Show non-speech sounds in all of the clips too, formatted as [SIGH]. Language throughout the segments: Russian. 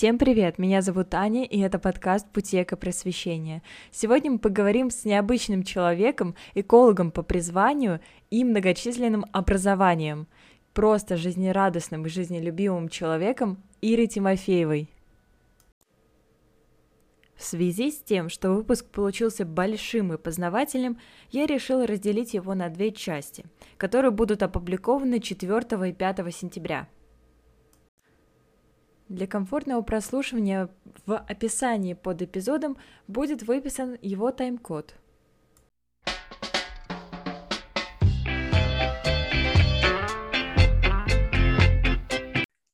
Всем привет! Меня зовут Аня, и это подкаст «Пути просвещения». Сегодня мы поговорим с необычным человеком, экологом по призванию и многочисленным образованием, просто жизнерадостным и жизнелюбивым человеком Ирой Тимофеевой. В связи с тем, что выпуск получился большим и познавательным, я решила разделить его на две части, которые будут опубликованы 4 и 5 сентября. Для комфортного прослушивания в описании под эпизодом будет выписан его тайм-код.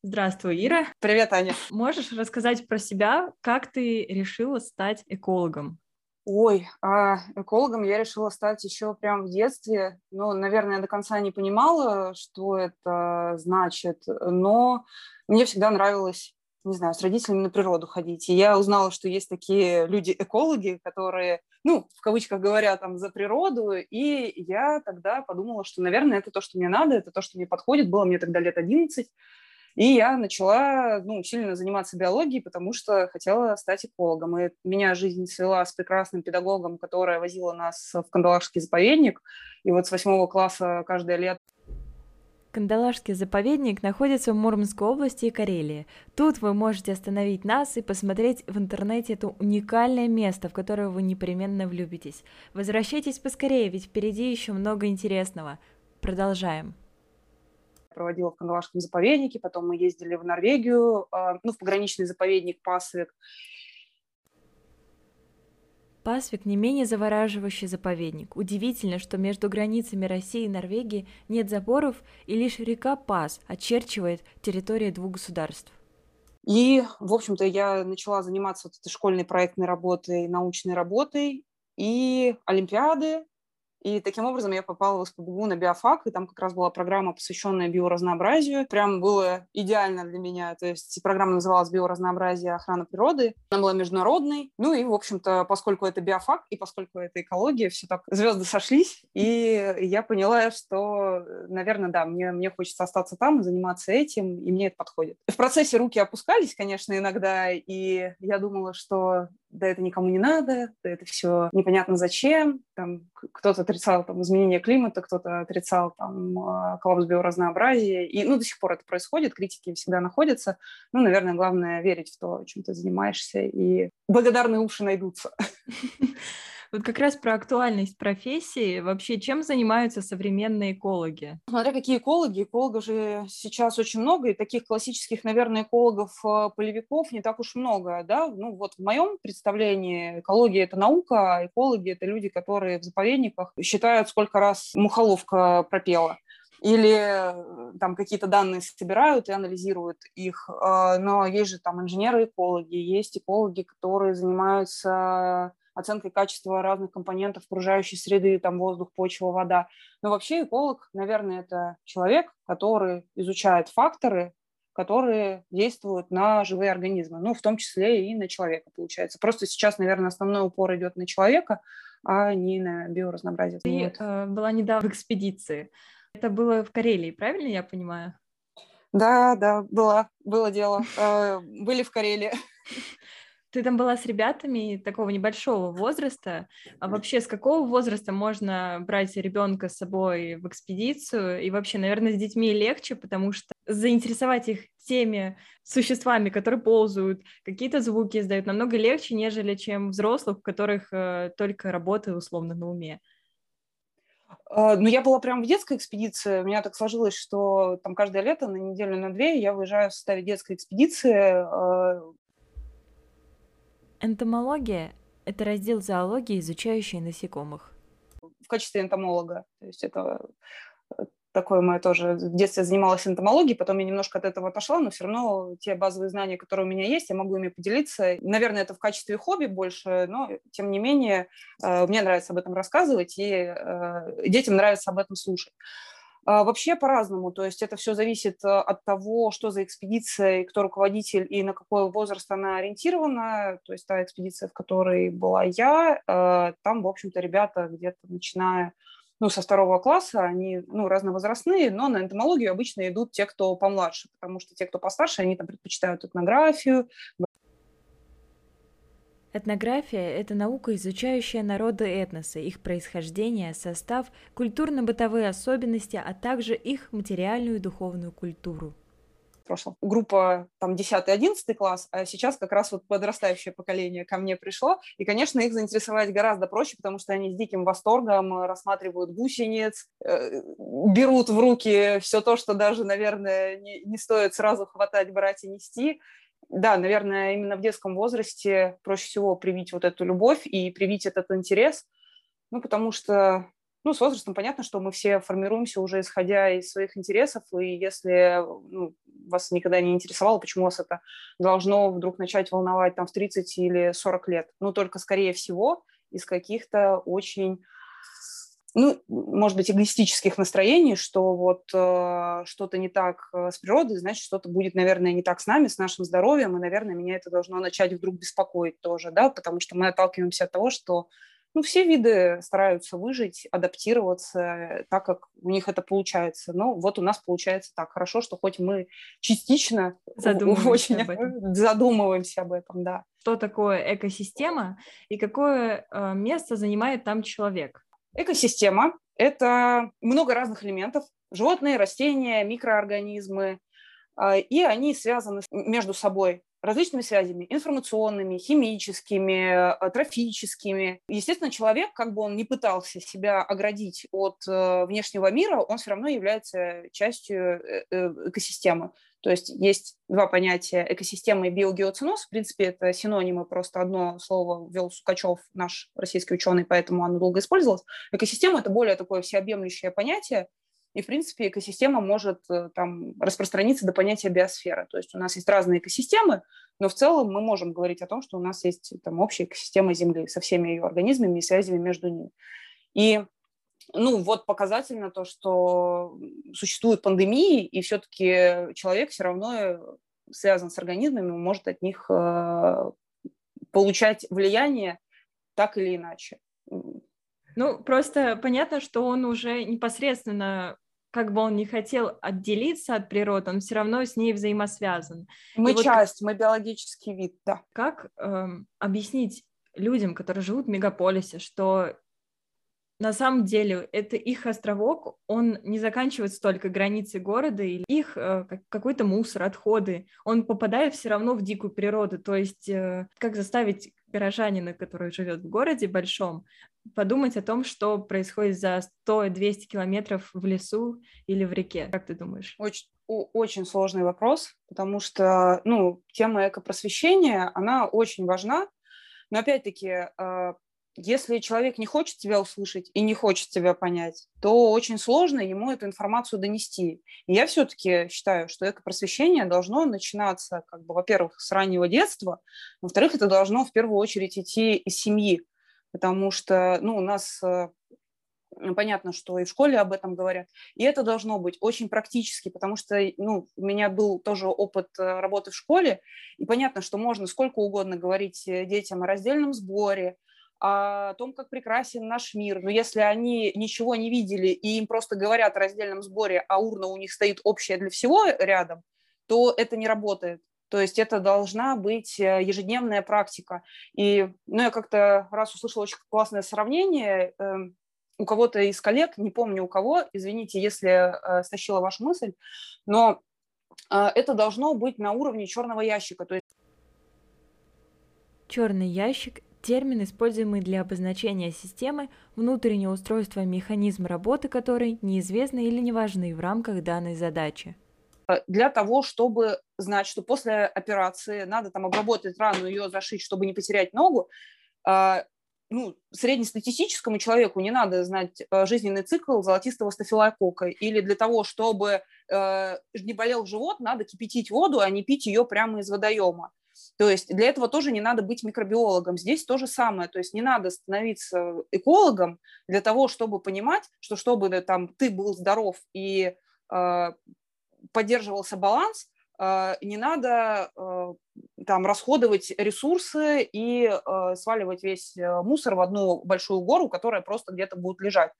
Здравствуй, Ира. Привет, Аня. Можешь рассказать про себя, как ты решила стать экологом? Ой, а экологом я решила стать еще прямо в детстве. Ну, наверное, я до конца не понимала, что это значит, но мне всегда нравилось не знаю, с родителями на природу ходить. И я узнала, что есть такие люди-экологи, которые, ну, в кавычках говоря, там, за природу. И я тогда подумала, что, наверное, это то, что мне надо, это то, что мне подходит. Было мне тогда лет 11. И я начала ну, сильно заниматься биологией, потому что хотела стать экологом. И меня жизнь свела с прекрасным педагогом, которая возила нас в Кандалакшский заповедник. И вот с восьмого класса каждое лето Кандалашский заповедник находится в Мурманской области и Карелии. Тут вы можете остановить нас и посмотреть в интернете это уникальное место, в которое вы непременно влюбитесь. Возвращайтесь поскорее, ведь впереди еще много интересного. Продолжаем проводила в Кандалашском заповеднике, потом мы ездили в Норвегию, а, ну, в пограничный заповедник Пасвик. Пасвик не менее завораживающий заповедник. Удивительно, что между границами России и Норвегии нет заборов, и лишь река Пас очерчивает территорию двух государств. И, в общем-то, я начала заниматься вот этой школьной проектной работой, научной работой, и олимпиады, и таким образом я попала в СПБГУ на биофак, и там как раз была программа, посвященная биоразнообразию. Прям было идеально для меня. То есть программа называлась «Биоразнообразие охрана природы». Она была международной. Ну и, в общем-то, поскольку это биофак, и поскольку это экология, все так звезды сошлись, и я поняла, что, наверное, да, мне, мне хочется остаться там и заниматься этим, и мне это подходит. В процессе руки опускались, конечно, иногда, и я думала, что да это никому не надо, да это все непонятно зачем. Там кто-то отрицал там, изменение климата, кто-то отрицал там, а, коллапс биоразнообразия. И ну, до сих пор это происходит, критики всегда находятся. Ну, наверное, главное верить в то, чем ты занимаешься, и благодарные уши найдутся. [LAUGHS] Вот как раз про актуальность профессии. Вообще, чем занимаются современные экологи? Смотря какие экологи. Экологов же сейчас очень много, и таких классических, наверное, экологов-полевиков не так уж много. Да? Ну, вот в моем представлении экология – это наука, а экологи – это люди, которые в заповедниках считают, сколько раз мухоловка пропела или э, там какие-то данные собирают и анализируют их. А, но есть же там инженеры-экологи, есть экологи, которые занимаются оценкой качества разных компонентов окружающей среды, там воздух, почва, вода. Но вообще эколог, наверное, это человек, который изучает факторы, которые действуют на живые организмы, ну, в том числе и на человека, получается. Просто сейчас, наверное, основной упор идет на человека, а не на биоразнообразие. Ты вот. э, была недавно в экспедиции. Это было в Карелии, правильно я понимаю? Да, да, было, было дело. Э, были в Карелии. [LAUGHS] Ты там была с ребятами такого небольшого возраста. А вообще, с какого возраста можно брать ребенка с собой в экспедицию? И вообще, наверное, с детьми легче, потому что заинтересовать их теми существами, которые ползают, какие-то звуки издают, намного легче, нежели чем взрослых, у которых э, только работа условно на уме. Uh, ну, я была прям в детской экспедиции. У меня так сложилось, что там каждое лето на неделю, на две я выезжаю в составе детской экспедиции. Энтомология – это раздел зоологии, изучающий насекомых. В качестве энтомолога. То есть это э, такое мое тоже в детстве занималась энтомологией, потом я немножко от этого отошла, но все равно те базовые знания, которые у меня есть, я могу ими поделиться. Наверное, это в качестве хобби больше, но тем не менее э, мне нравится об этом рассказывать, и э, детям нравится об этом слушать. А, вообще по-разному, то есть это все зависит э, от того, что за экспедиция, кто руководитель и на какой возраст она ориентирована. То есть та экспедиция, в которой была я, э, там, в общем-то, ребята где-то начиная ну, со второго класса, они, ну, разновозрастные, но на энтомологию обычно идут те, кто помладше, потому что те, кто постарше, они там предпочитают этнографию. Этнография – это наука, изучающая народы этносы, их происхождение, состав, культурно-бытовые особенности, а также их материальную и духовную культуру прошлом. Группа там 10-11 класс, а сейчас как раз вот подрастающее поколение ко мне пришло. И, конечно, их заинтересовать гораздо проще, потому что они с диким восторгом рассматривают гусениц, э, берут в руки все то, что даже, наверное, не, не стоит сразу хватать, брать и нести. Да, наверное, именно в детском возрасте проще всего привить вот эту любовь и привить этот интерес, ну, потому что ну, с возрастом понятно, что мы все формируемся уже исходя из своих интересов, и если ну, вас никогда не интересовало, почему вас это должно вдруг начать волновать там в 30 или 40 лет, ну, только, скорее всего, из каких-то очень ну, может быть, эгоистических настроений, что вот э, что-то не так э, с природой, значит, что-то будет, наверное, не так с нами, с нашим здоровьем, и, наверное, меня это должно начать вдруг беспокоить тоже, да, потому что мы отталкиваемся от того, что ну, все виды стараются выжить, адаптироваться э, так, как у них это получается. Но вот у нас получается так хорошо, что хоть мы частично задумываемся [LAUGHS] очень об этом. [LAUGHS] задумываемся об этом, да. Что такое экосистема и какое э, место занимает там человек? Экосистема – это много разных элементов. Животные, растения, микроорганизмы, э, и они связаны между собой различными связями, информационными, химическими, э, трофическими. Естественно, человек, как бы он ни пытался себя оградить от э, внешнего мира, он все равно является частью э, экосистемы. То есть есть два понятия экосистема и биогеоценоз. В принципе, это синонимы, просто одно слово ввел Сукачев, наш российский ученый, поэтому оно долго использовалось. Экосистема – это более такое всеобъемлющее понятие, и, в принципе, экосистема может э, там, распространиться до понятия биосфера. То есть у нас есть разные экосистемы, но в целом мы можем говорить о том, что у нас есть там, общая экосистема Земли со всеми ее организмами и связями между ними. И ну, вот показательно то, что существуют пандемии, и все-таки человек все равно связан с организмами, может от них э, получать влияние так или иначе. Ну, просто понятно, что он уже непосредственно как бы он не хотел отделиться от природы, он все равно с ней взаимосвязан. Мы И часть, вот, мы биологический вид, да. Как эм, объяснить людям, которые живут в мегаполисе, что на самом деле это их островок, он не заканчивается только границей города или их э, какой-то мусор, отходы, он попадает все равно в дикую природу. То есть э, как заставить горожанина, который живет в городе большом, подумать о том, что происходит за 100-200 километров в лесу или в реке. Как ты думаешь? Очень, очень сложный вопрос, потому что ну, тема экопросвещения, она очень важна. Но опять-таки, а, если человек не хочет тебя услышать и не хочет тебя понять, то очень сложно ему эту информацию донести. И я все-таки считаю, что экопросвещение должно начинаться, как бы, во-первых, с раннего детства, во-вторых, это должно в первую очередь идти из семьи, потому что ну, у нас э, понятно, что и в школе об этом говорят. И это должно быть очень практически, потому что ну, у меня был тоже опыт э, работы в школе, и понятно, что можно сколько угодно говорить э, детям о раздельном сборе, о том, как прекрасен наш мир. Но если они ничего не видели и им просто говорят о раздельном сборе, а урна у них стоит общая для всего рядом, то это не работает. То есть это должна быть э, ежедневная практика. И ну, я как-то раз услышала очень классное сравнение эм, у кого-то из коллег, не помню у кого, извините, если э, стащила вашу мысль, но э, это должно быть на уровне черного ящика. То есть... Черный ящик термин, используемый для обозначения системы, внутреннее устройство механизм работы которой неизвестны или не важны в рамках данной задачи. Э, для того, чтобы знать, что после операции надо там обработать рану, ее зашить, чтобы не потерять ногу, э, ну, среднестатистическому человеку не надо знать э, жизненный цикл золотистого стафилококка. Или для того, чтобы не болел живот, надо кипятить воду, а не пить ее прямо из водоема. То есть для этого тоже не надо быть микробиологом. Здесь то же самое. То есть не надо становиться экологом для того, чтобы понимать, что чтобы там, ты был здоров и э, поддерживался баланс, а, не надо а, там расходовать ресурсы и сваливать весь э, мусор в одну большую гору, которая просто где-то будет лежать.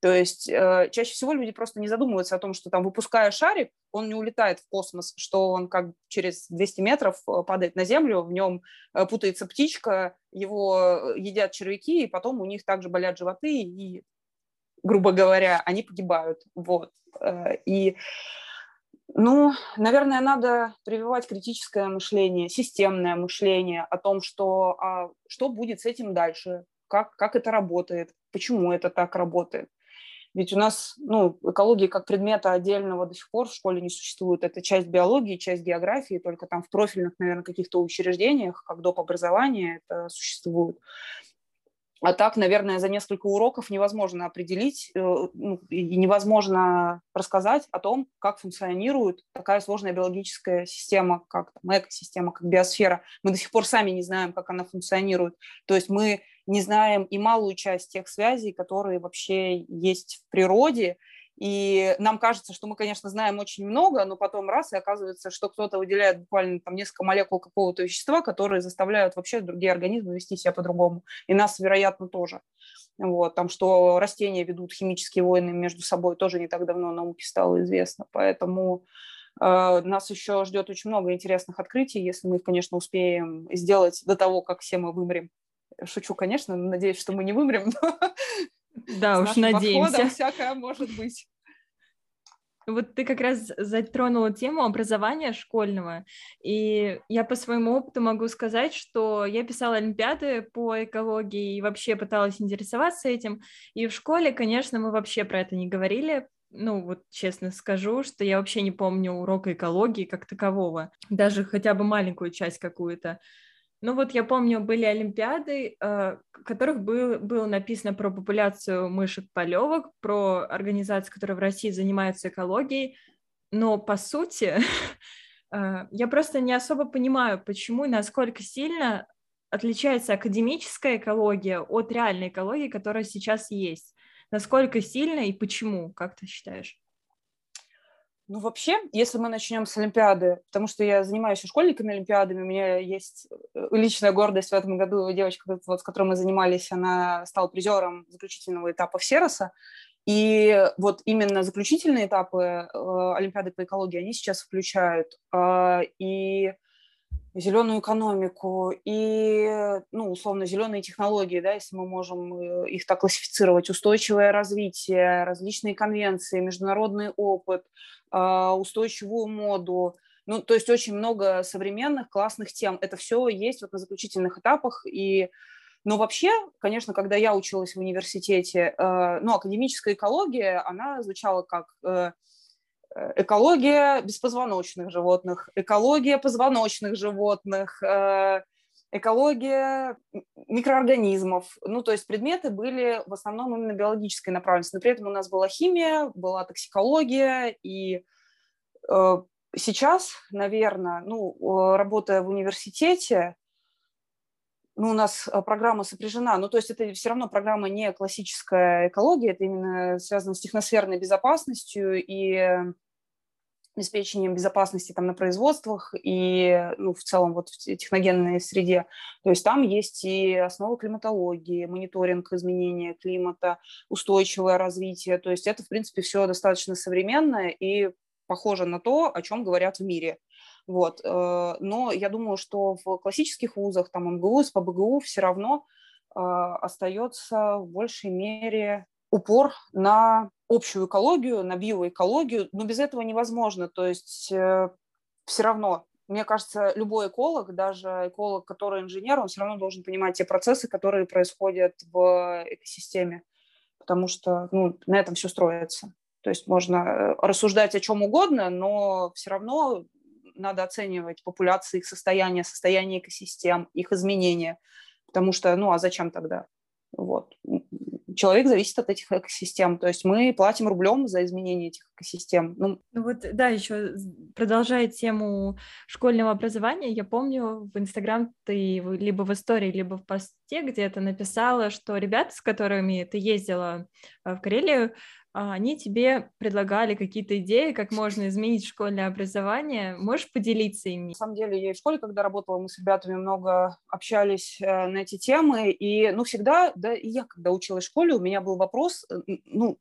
То есть э, чаще всего люди просто не задумываются о том, что там выпуская шарик, он не улетает в космос, что он как через 200 метров э, падает на Землю, в нем путается птичка, его едят червяки, и потом у них также болят животы, и, грубо говоря, они погибают. Вот. И ну, наверное, надо прививать критическое мышление, системное мышление о том, что, а, что будет с этим дальше, как, как это работает, почему это так работает. Ведь у нас ну, экологии как предмета отдельного до сих пор в школе не существует. Это часть биологии, часть географии, только там в профильных, наверное, каких-то учреждениях, как доп. образования это существует. А так, наверное, за несколько уроков невозможно определить э, ну, и невозможно рассказать о том, как функционирует такая сложная биологическая система, как там, экосистема, как биосфера. Мы до сих пор сами не знаем, как она функционирует. То есть мы не знаем и малую часть тех связей, которые вообще есть в природе, и нам кажется, что мы, конечно, знаем очень много, но потом раз, и оказывается, что кто-то выделяет буквально там несколько молекул какого-то вещества, которые заставляют вообще другие организмы вести себя по-другому. И нас, вероятно, тоже. Вот, там, что растения ведут химические войны между собой, тоже не так давно науке стало известно. Поэтому э, нас еще ждет очень много интересных открытий, если мы их, конечно, успеем сделать до того, как все мы вымрем. Шучу, конечно, надеюсь, что мы не вымрем, но [LAUGHS] да, уж надеемся. всякое может быть. Вот ты как раз затронула тему образования школьного, и я по своему опыту могу сказать, что я писала олимпиады по экологии и вообще пыталась интересоваться этим, и в школе, конечно, мы вообще про это не говорили, ну вот честно скажу, что я вообще не помню урока экологии как такового, даже хотя бы маленькую часть какую-то. Ну вот я помню, были олимпиады, э, в которых был, было написано про популяцию мышек-полевок, про организации, которые в России занимаются экологией, но по сути [LAUGHS] э, я просто не особо понимаю, почему и насколько сильно отличается академическая экология от реальной экологии, которая сейчас есть. Насколько сильно и почему, как ты считаешь? Ну, вообще, если мы начнем с Олимпиады, потому что я занимаюсь школьниками Олимпиадами, у меня есть э, личная гордость в этом году. Девочка, вот, с которой мы занимались, она стала призером заключительного этапа в Сероса. И вот именно заключительные этапы э, Олимпиады по экологии, они сейчас включают э, и зеленую экономику и, ну, условно, зеленые технологии, да, если мы можем э, их так классифицировать, устойчивое развитие, различные конвенции, международный опыт, а, устойчивую моду. Ну, то есть очень много современных классных тем. Это все есть вот на заключительных этапах. И, но вообще, конечно, когда я училась в университете, э, ну, академическая экология, она звучала как э, экология беспозвоночных животных, экология позвоночных животных, э, экология микроорганизмов. Ну, то есть предметы были в основном именно биологической направленности. Но при этом у нас была химия, была токсикология. И э, сейчас, наверное, ну, работая в университете, ну, у нас программа сопряжена, ну, то есть это все равно программа не классическая экология, это именно связано с техносферной безопасностью и обеспечением безопасности там на производствах и ну, в целом вот в техногенной среде. То есть там есть и основы климатологии, мониторинг изменения климата, устойчивое развитие. То есть это, в принципе, все достаточно современное и похоже на то, о чем говорят в мире. Вот. Э, но я думаю, что в классических вузах, там МГУ, СПБГУ, все равно э, остается в большей мере упор на общую экологию, на биоэкологию, но без этого невозможно. То есть э, все равно, мне кажется, любой эколог, даже эколог, который инженер, он все равно должен понимать те процессы, которые происходят в экосистеме, потому что ну, на этом все строится. То есть можно рассуждать о чем угодно, но все равно надо оценивать популяции, их состояние, состояние экосистем, их изменения, потому что, ну, а зачем тогда? Вот человек зависит от этих экосистем. То есть мы платим рублем за изменение этих экосистем. Ну, ну вот, да, еще продолжая тему школьного образования, я помню в Инстаграм ты либо в истории, либо в посте где-то написала, что ребята, с которыми ты ездила э, в Карелию, они тебе предлагали какие-то идеи, как можно изменить школьное образование. Можешь поделиться ими? На самом деле, я и в школе, когда работала, мы с ребятами много общались э, на эти темы, и, ну, всегда, да, и я, когда училась в школе, у меня был вопрос, э, ну,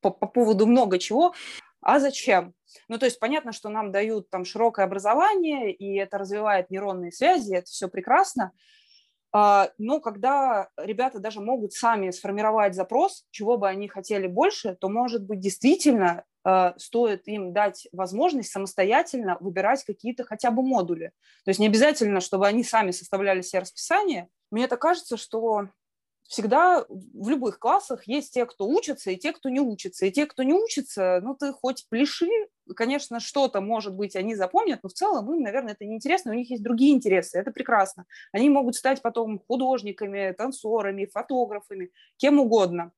по, по поводу много чего, а зачем? Ну, то есть понятно, что нам дают там широкое образование, и это развивает нейронные связи, это все прекрасно, а, но когда ребята даже могут сами сформировать запрос, чего бы они хотели больше, то, может быть, действительно а, стоит им дать возможность самостоятельно выбирать какие-то хотя бы модули. То есть не обязательно, чтобы они сами составляли себе расписание. Мне так кажется, что всегда в любых классах есть те, кто учится, и те, кто не учится. И те, кто не учится, ну, ты хоть пляши, конечно, что-то, может быть, они запомнят, но в целом им, наверное, это неинтересно, у них есть другие интересы, это прекрасно. Они могут стать потом художниками, танцорами, фотографами, кем угодно.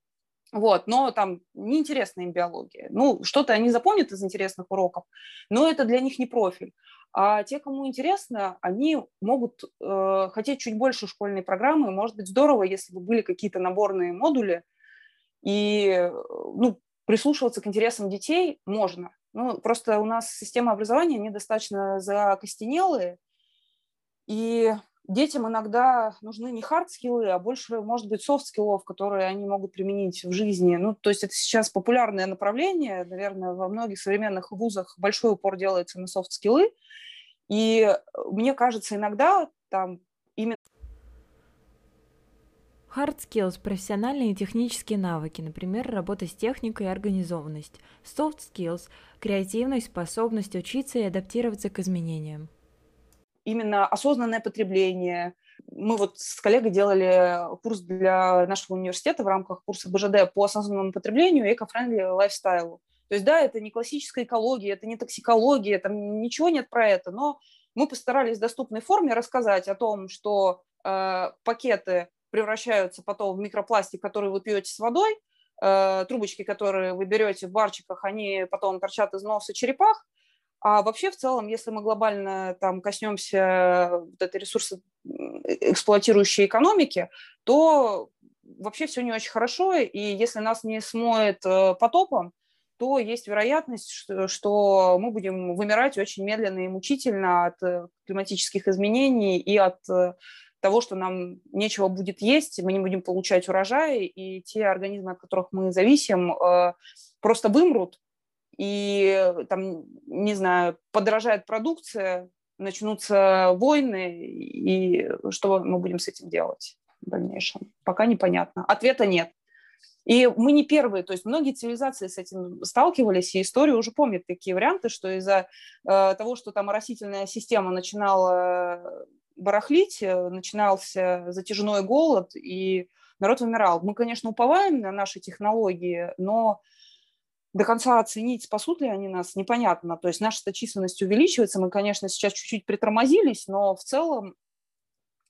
Вот, но там неинтересна им биология. Ну, что-то они запомнят из интересных уроков, но это для них не профиль. А те, кому интересно, они могут э, хотеть чуть больше школьной программы. Может быть, здорово, если бы были какие-то наборные модули. И э, ну, прислушиваться к интересам детей можно. Ну, просто у нас система образования недостаточно закостенелые. И детям иногда нужны не хард-скиллы, а больше, может быть, софт-скиллов, которые они могут применить в жизни. Ну, то есть это сейчас популярное направление. Наверное, во многих современных вузах большой упор делается на софт-скиллы. И мне кажется, иногда там именно Hard skills – профессиональные и технические навыки, например, работа с техникой и организованность. Soft skills – креативность, способность учиться и адаптироваться к изменениям. Именно осознанное потребление. Мы вот с коллегой делали курс для нашего университета в рамках курса БЖД по осознанному потреблению и эко-френдли лайфстайлу. То есть, да, это не классическая экология, это не токсикология, там ничего нет про это, но мы постарались в доступной форме рассказать о том, что э, пакеты превращаются потом в микропластик, который вы пьете с водой, э, трубочки, которые вы берете в барчиках, они потом торчат из носа черепах, а вообще, в целом, если мы глобально там коснемся вот этой ресурсы эксплуатирующей экономики, то вообще все не очень хорошо, и если нас не смоет э, потопом, то есть вероятность, что, что мы будем вымирать очень медленно и мучительно от э, климатических изменений и от э, того, что нам нечего будет есть, мы не будем получать урожай, и те организмы, от которых мы зависим, э, просто вымрут, и там, не знаю, подорожает продукция, начнутся войны, и что мы будем с этим делать в дальнейшем? Пока непонятно. Ответа нет. И мы не первые, то есть многие цивилизации с этим сталкивались, и история уже помнит такие варианты, что из-за э, того, что там растительная система начинала э, барахлить, э, начинался затяжной голод, и народ вымирал. Мы, конечно, уповаем на наши технологии, но до конца оценить, спасут ли они нас, непонятно. То есть наша численность увеличивается, мы, конечно, сейчас чуть-чуть притормозились, но в целом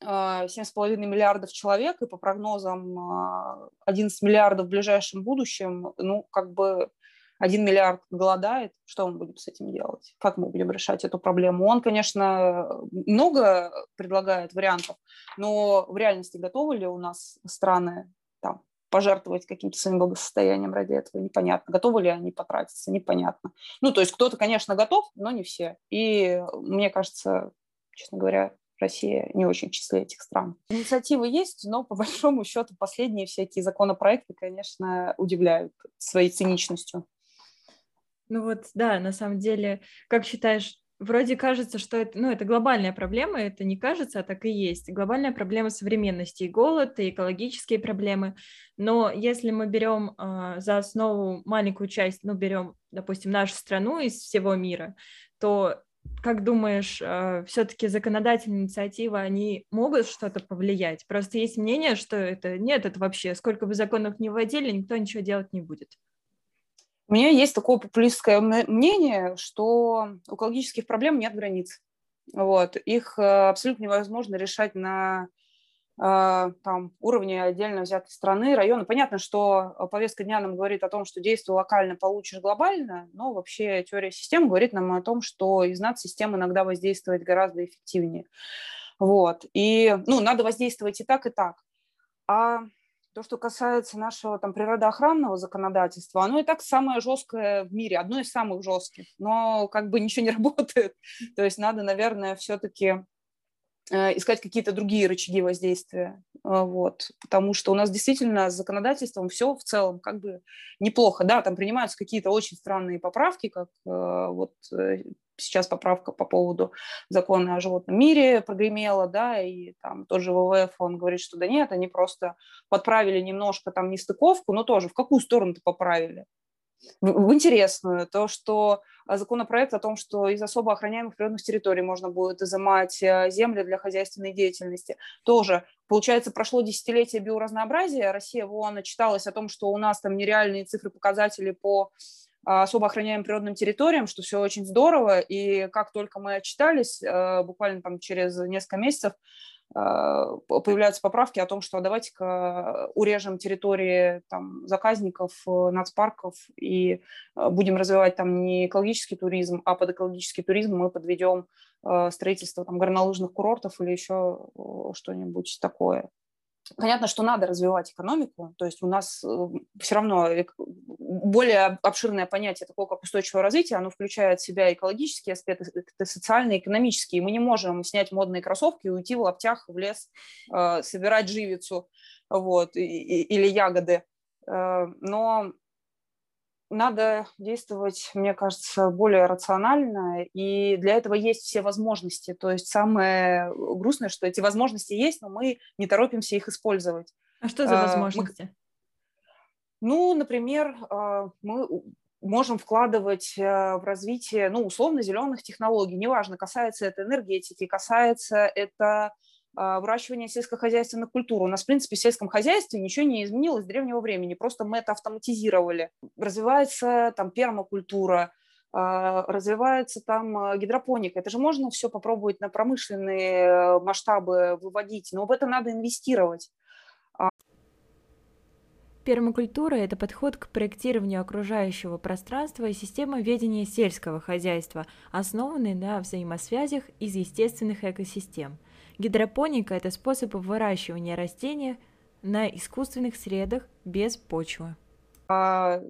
7,5 миллиардов человек, и по прогнозам 11 а, миллиардов в ближайшем будущем, ну, как бы 1 миллиард голодает, что мы будем с этим делать? Как мы будем решать эту проблему? Он, конечно, много предлагает вариантов, но в реальности готовы ли у нас страны там, пожертвовать каким-то своим благосостоянием ради этого, непонятно. Готовы ли они потратиться, непонятно. Ну, то есть кто-то, конечно, готов, но не все. И мне кажется, честно говоря, Россия не очень в числе этих стран. Инициативы есть, но по [LAUGHS] большому счету последние всякие законопроекты, конечно, удивляют своей циничностью. Ну вот, да, на самом деле, как считаешь, вроде кажется, что это, ну, это глобальная проблема, это не кажется, а так и есть. Глобальная проблема современности, и голод, и экологические проблемы. Но если мы берем э, за основу маленькую часть, ну, берем, допустим, нашу страну из всего мира, то как думаешь, э, все-таки законодательные инициативы, они могут что-то повлиять? Просто есть мнение, что это нет, это вообще, сколько бы законов не вводили, никто ничего делать не будет. У меня есть такое популистское мнение, что у экологических проблем нет границ. Вот. Их э, абсолютно невозможно решать на а, там, уровне отдельно взятой страны, района. Понятно, что э, повестка дня нам говорит о том, что действуй локально, получишь глобально, но вообще теория систем говорит нам о том, что из над-систем иногда воздействовать гораздо эффективнее. Вот. И, ну, надо воздействовать и так, и так. А То, что касается нашего там природоохранного законодательства, оно и так самое жесткое в мире, одно из самых жестких, но как бы ничего не [LAUGHS] работает. То есть надо, наверное, все-таки э, искать какие-то другие рычаги воздействия, э, вот, потому что у нас действительно с законодательством все в целом как бы неплохо, да, там принимаются какие-то очень странные поправки, как э, вот сейчас поправка по поводу закона о животном мире прогремела, да, и там тот же ВВФ, он говорит, что да нет, они просто подправили немножко там нестыковку, но тоже в какую сторону-то поправили? В, в интересную, то, что а, законопроект о том, что из особо охраняемых природных территорий можно будет изымать э, земли для хозяйственной деятельности, тоже, получается, прошло десятилетие биоразнообразия, Россия вон читалась о том, что у нас там нереальные цифры, показатели по особо охраняемым природным территориям, что все очень здорово, и как только мы отчитались, э, буквально там через несколько месяцев э, появляются поправки о том, что давайте-ка урежем территории там, заказников, э, нацпарков и будем развивать там не экологический туризм, а под экологический туризм мы подведем строительство там, горнолыжных курортов или еще что-нибудь такое. Понятно, что надо развивать экономику, то есть у нас э, все равно более обширное понятие такое, как устойчивое развитие, оно включает в себя экологические аспекты, социальные, экономические. Мы не можем снять модные кроссовки и уйти в лаптях в лес, э, собирать живицу вот, или ягоды. Э, но надо действовать, мне кажется, более рационально, и для этого есть все возможности. То есть самое грустное, что эти возможности есть, но мы не торопимся их использовать. А что за возможности? Мы, ну, например, а, мы можем вкладывать э, в развитие, ну, условно, зеленых технологий. Неважно, касается это энергетики, касается это а, выращивания сельскохозяйственных культур. У нас, в принципе, в сельском хозяйстве ничего не изменилось с древнего времени, просто мы это автоматизировали. Развивается там пермакультура, а, развивается там а, гидропоника. Это же можно все попробовать на промышленные э, масштабы выводить, но в это надо инвестировать. Пермакультура – это подход к проектированию окружающего пространства и система ведения сельского хозяйства, основанный на взаимосвязях из естественных экосистем – Гидропоника – это способ выращивания растения на искусственных средах без почвы. А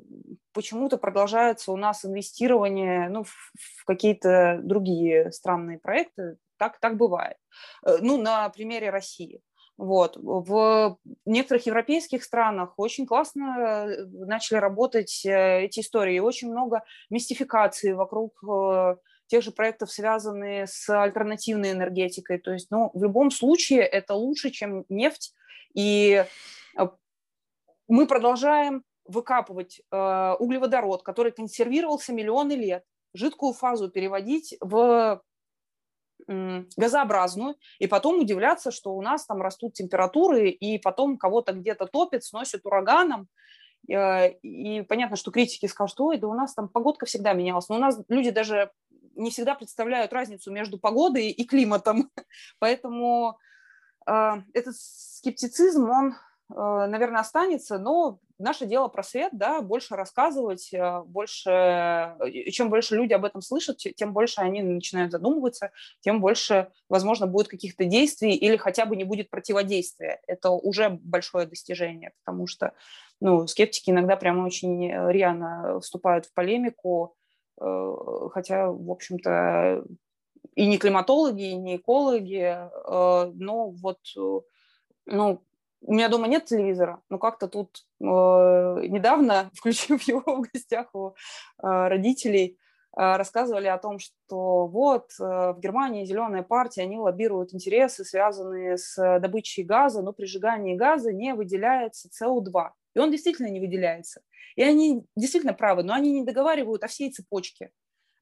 почему-то продолжается у нас инвестирование ну, в, какие-то другие странные проекты. Так, так бывает. Э, ну, на примере России. Вот. В некоторых европейских странах очень классно э, начали работать э, эти истории. Очень много мистификации вокруг тех же проектов, связанные с альтернативной энергетикой. То есть, ну, в любом случае это лучше, чем нефть. И э, мы продолжаем выкапывать э, углеводород, который консервировался миллионы лет, жидкую фазу переводить в газообразную, и потом удивляться, что у нас там растут температуры, и потом кого-то где-то топит, сносит ураганом. Э, и понятно, что критики скажут, ой, да у нас там погодка всегда менялась. Но у нас люди даже не всегда представляют разницу между погодой и климатом. [LAUGHS] Поэтому э, этот скептицизм, он, э, наверное, останется, но наше дело просвет, да, больше рассказывать, э, больше, чем больше люди об этом слышат, тем больше они начинают задумываться, тем больше, возможно, будет каких-то действий или хотя бы не будет противодействия. Это уже большое достижение, потому что ну, скептики иногда прямо очень э, рьяно вступают в полемику, хотя, в общем-то, и не климатологи, и не экологи, э, но вот, э, ну, у меня дома нет телевизора, но как-то тут недавно, [LAUGHS] включив его в гостях у родителей, рассказывали о том, что вот в Германии зеленая партия, они лоббируют интересы, связанные с добычей газа, но при сжигании газа не выделяется СО2. И он действительно не выделяется. И они действительно правы, но они не договаривают о всей цепочке.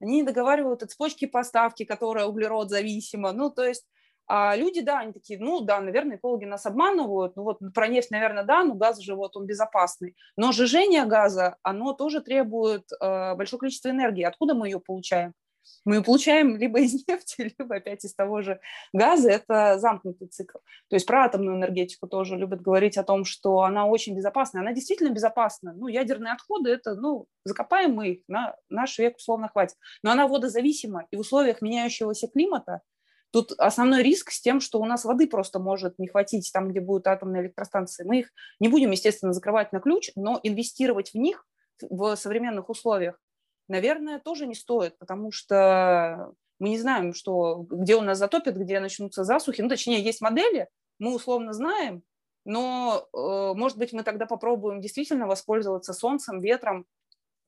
Они не договаривают о цепочке поставки, которая углерод зависима. Ну, то есть а люди, да, они такие, ну да, наверное, экологи нас обманывают, ну вот про нефть, наверное, да, но газ же вот он безопасный. Но сжижение газа, оно тоже требует э, большое количество энергии. Откуда мы ее получаем? Мы получаем либо из нефти, [LAUGHS] либо опять из того же газа. Это замкнутый цикл. То есть про атомную энергетику тоже любят говорить о том, что она очень безопасна. Она действительно безопасна. Ну, ядерные отходы – это, ну, закопаем мы их, на наш век условно хватит. Но она водозависима, и в условиях меняющегося климата Тут основной риск с тем, что у нас воды просто может не хватить там, где будут атомные электростанции. Мы их не будем, естественно, закрывать на ключ, но инвестировать в них в современных условиях, наверное, тоже не стоит, потому что мы не знаем, что, где у нас затопит, где начнутся засухи. Ну, точнее, есть модели, мы условно знаем, но, э, может быть, мы тогда попробуем действительно воспользоваться солнцем, ветром.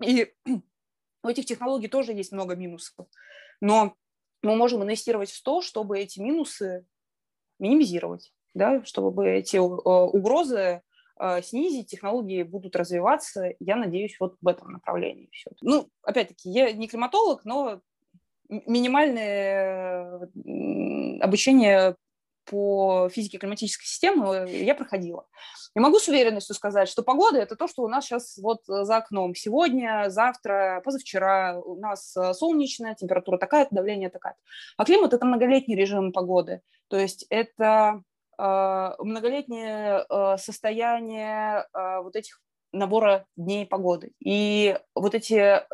И [CLEARS THROAT] у этих технологий тоже есть много минусов. Но мы можем инвестировать в то, чтобы эти минусы минимизировать, да, чтобы эти э, угрозы снизить, технологии будут развиваться. Я надеюсь, вот в этом направлении все. Ну, опять-таки, я не климатолог, но минимальное обучение по физике климатической системы я проходила. И могу с уверенностью сказать, что погода – это то, что у нас сейчас вот за окном. Сегодня, завтра, позавчера у нас э, солнечная, температура такая, давление такая. А климат – это многолетний режим погоды. То есть это э, многолетнее э, состояние э, вот этих набора дней погоды. И вот эти... Э,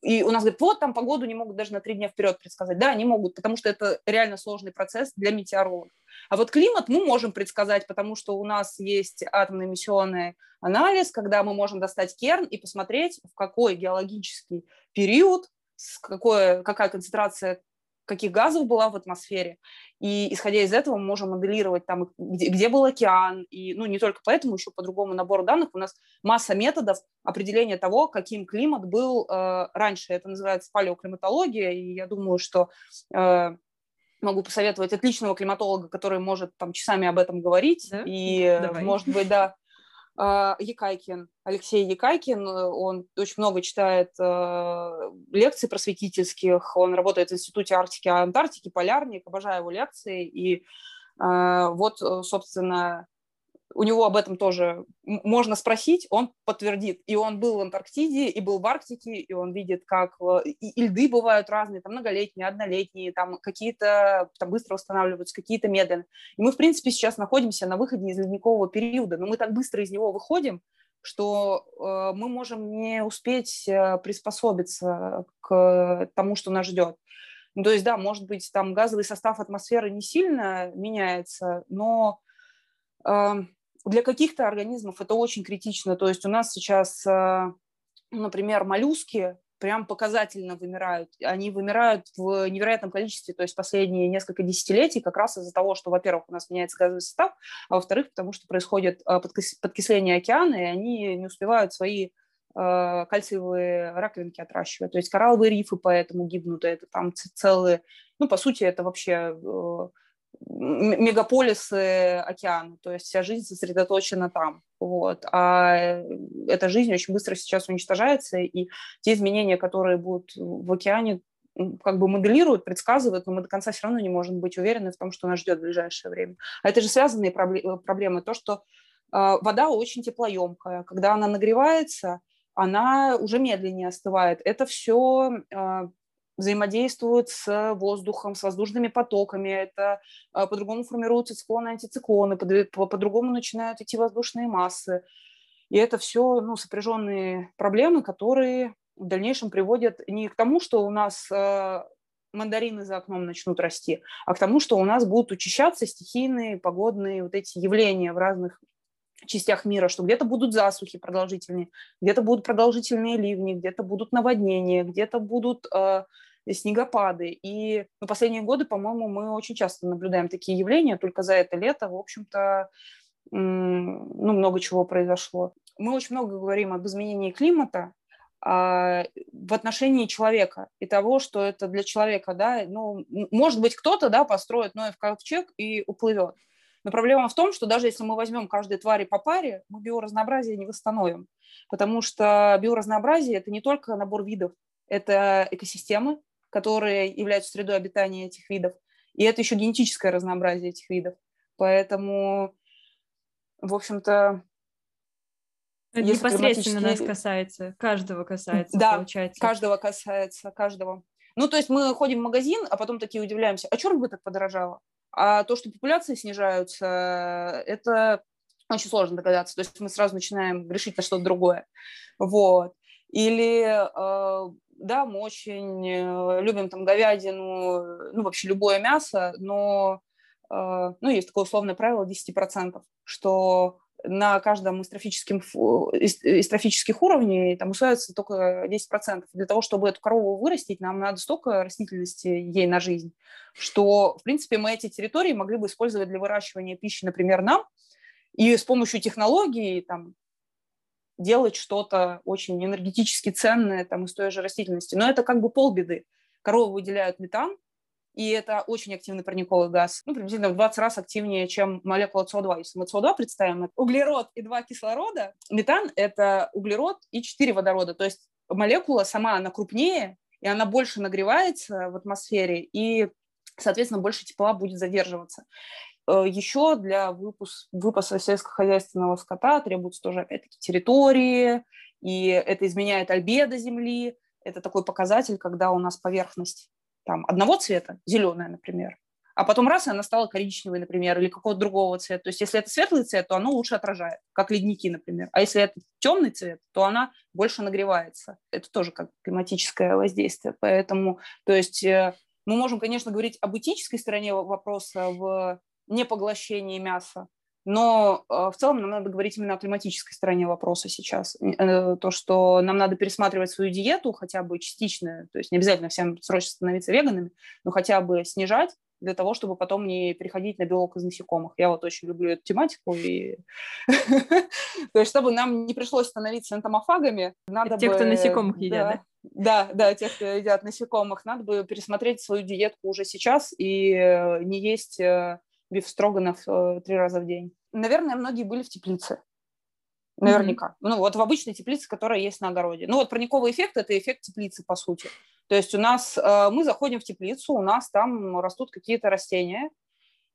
и у нас говорят, вот там погоду не могут даже на три дня вперед предсказать. Да, они могут, потому что это реально сложный процесс для метеорологов. А вот климат мы можем предсказать, потому что у нас есть атомно-эмиссионный анализ, когда мы можем достать керн и посмотреть, в какой геологический период, с какой, какая концентрация каких газов была в атмосфере. И исходя из этого мы можем моделировать там, где, где был океан. И, ну, не только поэтому, еще по другому набору данных у нас масса методов определения того, каким климат был э, раньше. Это называется палеоклиматология, и я думаю, что э, могу посоветовать отличного климатолога, который может там часами об этом говорить. Да? И, Давай. может быть, да, Якайкин, Алексей Якайкин, он очень много читает э, лекций просветительских, он работает в Институте Арктики и Антарктики, полярник, обожаю его лекции, и э, вот, э, собственно, у него об этом тоже можно спросить, он подтвердит. И он был в Антарктиде, и был в Арктике, и он видит, как э, и, льды бывают разные, там многолетние, однолетние, там какие-то там быстро восстанавливаются, какие-то медленно. И мы, в принципе, сейчас находимся на выходе из ледникового периода, но мы так быстро из него выходим, что э, мы можем не успеть э, приспособиться к тому, что нас ждет. Ну, то есть, да, может быть, там газовый состав атмосферы не сильно меняется, но э, для каких-то организмов это очень критично. То есть у нас сейчас, э, например, моллюски прям показательно вымирают. Они вымирают в невероятном количестве, то есть последние несколько десятилетий, как раз из-за того, что, во-первых, у нас меняется газовый состав, а во-вторых, потому что происходит э, подкисление океана, и они не успевают свои э, кальциевые раковинки отращивать. То есть коралловые рифы поэтому гибнут, это там целые, ну, по сути, это вообще мегаполисы океана, то есть вся жизнь сосредоточена там. Вот. А эта жизнь очень быстро сейчас уничтожается, и те изменения, которые будут в океане, как бы моделируют, предсказывают, но мы до конца все равно не можем быть уверены в том, что нас ждет в ближайшее время. А это же связанные проблемы. То, что а, вода очень теплоемкая. Когда она нагревается, она уже медленнее остывает. Это все взаимодействуют с воздухом, с воздушными потоками, это а, по-другому формируются циклоны, антициклоны, по-другому начинают идти воздушные массы. И это все ну, сопряженные проблемы, которые в дальнейшем приводят не к тому, что у нас а, мандарины за окном начнут расти, а к тому, что у нас будут учащаться стихийные погодные вот эти явления в разных частях мира, что где-то будут засухи продолжительные, где-то будут продолжительные ливни, где-то будут наводнения, где-то будут э, снегопады. И ну, последние годы, по-моему, мы очень часто наблюдаем такие явления, только за это лето, в общем-то, ну, много чего произошло. Мы очень много говорим об изменении климата, а, в отношении человека и того, что это для человека, да, ну, может быть, кто-то, да, построит Ноев ковчег и уплывет. Но проблема в том, что даже если мы возьмем каждой твари по паре, мы биоразнообразие не восстановим, потому что биоразнообразие – это не только набор видов, это экосистемы, которые являются средой обитания этих видов. И это еще генетическое разнообразие этих видов. Поэтому, в общем-то, это непосредственно климатические... нас касается, каждого касается, да, получается. каждого касается, каждого. Ну, то есть мы ходим в магазин, а потом такие удивляемся, а что бы так подорожало? А то, что популяции снижаются, это очень сложно догадаться. То есть мы сразу начинаем решить на что-то другое. Вот. Или э, да, мы очень э, любим там говядину, ну, вообще любое мясо, но, э, ну, есть такое условное правило 10%, что на каждом из, из, трофических уровней там усваивается только 10%. Для того, чтобы эту корову вырастить, нам надо столько растительности ей на жизнь, что, в принципе, мы эти территории могли бы использовать для выращивания пищи, например, нам, и с помощью технологий там, делать что-то очень энергетически ценное там, из той же растительности. Но это как бы полбеды. Коровы выделяют метан, и это очень активный парниковый газ, ну, приблизительно в 20 раз активнее, чем молекула СО2. Если мы СО2 представим, это углерод и два кислорода, метан – это углерод и четыре водорода, то есть молекула сама, она крупнее, и она больше нагревается в атмосфере, и, соответственно, больше тепла будет задерживаться. Э, Еще для выпуск, выпаса сельскохозяйственного скота требуются тоже, опять-таки, территории, и это изменяет альбедо земли. Это такой показатель, когда у нас поверхность там, одного цвета, зеленая, например, а потом раз, и она стала коричневой, например, или какого-то другого цвета. То есть если это светлый цвет, то оно лучше отражает, как ледники, например. А если это темный цвет, то она больше нагревается. Это тоже как климатическое воздействие. Поэтому, то есть э, мы можем, конечно, говорить об этической стороне вопроса в непоглощении мяса, но э, в целом нам надо говорить именно о климатической стороне вопроса сейчас. Э, то, что нам надо пересматривать свою диету хотя бы частично, то есть не обязательно всем срочно становиться веганами, но хотя бы снижать для того, чтобы потом не переходить на белок из насекомых. Я вот очень люблю эту тематику. И... [LAUGHS] То есть, чтобы нам не пришлось становиться энтомофагами, надо Те, кто насекомых едят, да? Да, да, те, кто едят насекомых, надо бы пересмотреть свою диетку уже сейчас и э, не есть биф строганов три раза в день наверное, многие были в теплице. Наверняка. Mm-hmm. Ну, вот в обычной теплице, которая есть на огороде. Ну, вот парниковый эффект – это эффект теплицы, по сути. То есть у нас, э, мы заходим в теплицу, у нас там растут какие-то растения,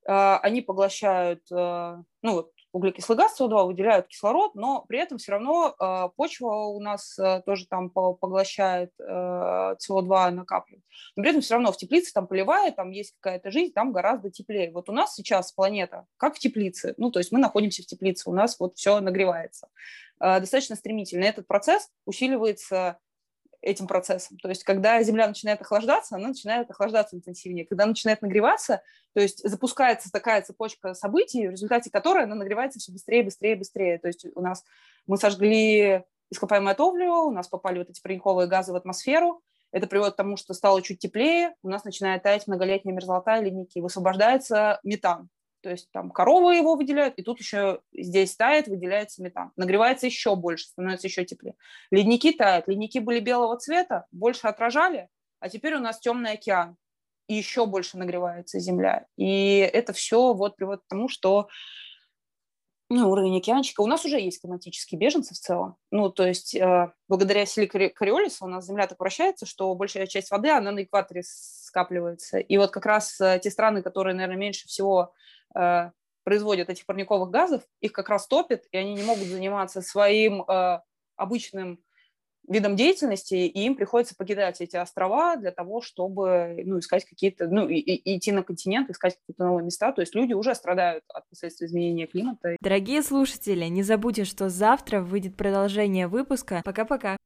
э, они поглощают, э, ну, вот углекислый газ СО2 выделяют кислород, но при этом все равно э, почва у нас э, тоже там поглощает э, СО2, накапливает. Но при этом все равно в теплице там поливает, там есть какая-то жизнь, там гораздо теплее. Вот у нас сейчас планета как в теплице, ну то есть мы находимся в теплице, у нас вот все нагревается э, достаточно стремительно. Этот процесс усиливается этим процессом. То есть, когда Земля начинает охлаждаться, она начинает охлаждаться интенсивнее. Когда начинает нагреваться, то есть запускается такая цепочка событий, в результате которой она нагревается все быстрее, быстрее, быстрее. То есть у нас мы сожгли ископаемое топливо, у нас попали вот эти парниковые газы в атмосферу, это приводит к тому, что стало чуть теплее, у нас начинает таять многолетняя мерзлота ледники, высвобождается метан. То есть там коровы его выделяют, и тут еще здесь тает, выделяется метан. Нагревается еще больше, становится еще теплее. Ледники тают. Ледники были белого цвета, больше отражали, а теперь у нас темный океан. И еще больше нагревается земля. И это все вот приводит к тому, что ну, уровень океанчика. У нас уже есть климатические беженцы в целом. Ну, то есть э, благодаря силе Кориолиса у нас Земля так вращается, что большая часть воды, она на экваторе скапливается. И вот как раз э, те страны, которые, наверное, меньше всего производят этих парниковых газов, их как раз топят, и они не могут заниматься своим э, обычным видом деятельности, и им приходится покидать эти острова для того, чтобы ну, искать какие-то, ну, и, и идти на континент, искать какие-то новые места. То есть люди уже страдают от последствий изменения климата. Дорогие слушатели, не забудьте, что завтра выйдет продолжение выпуска. Пока-пока.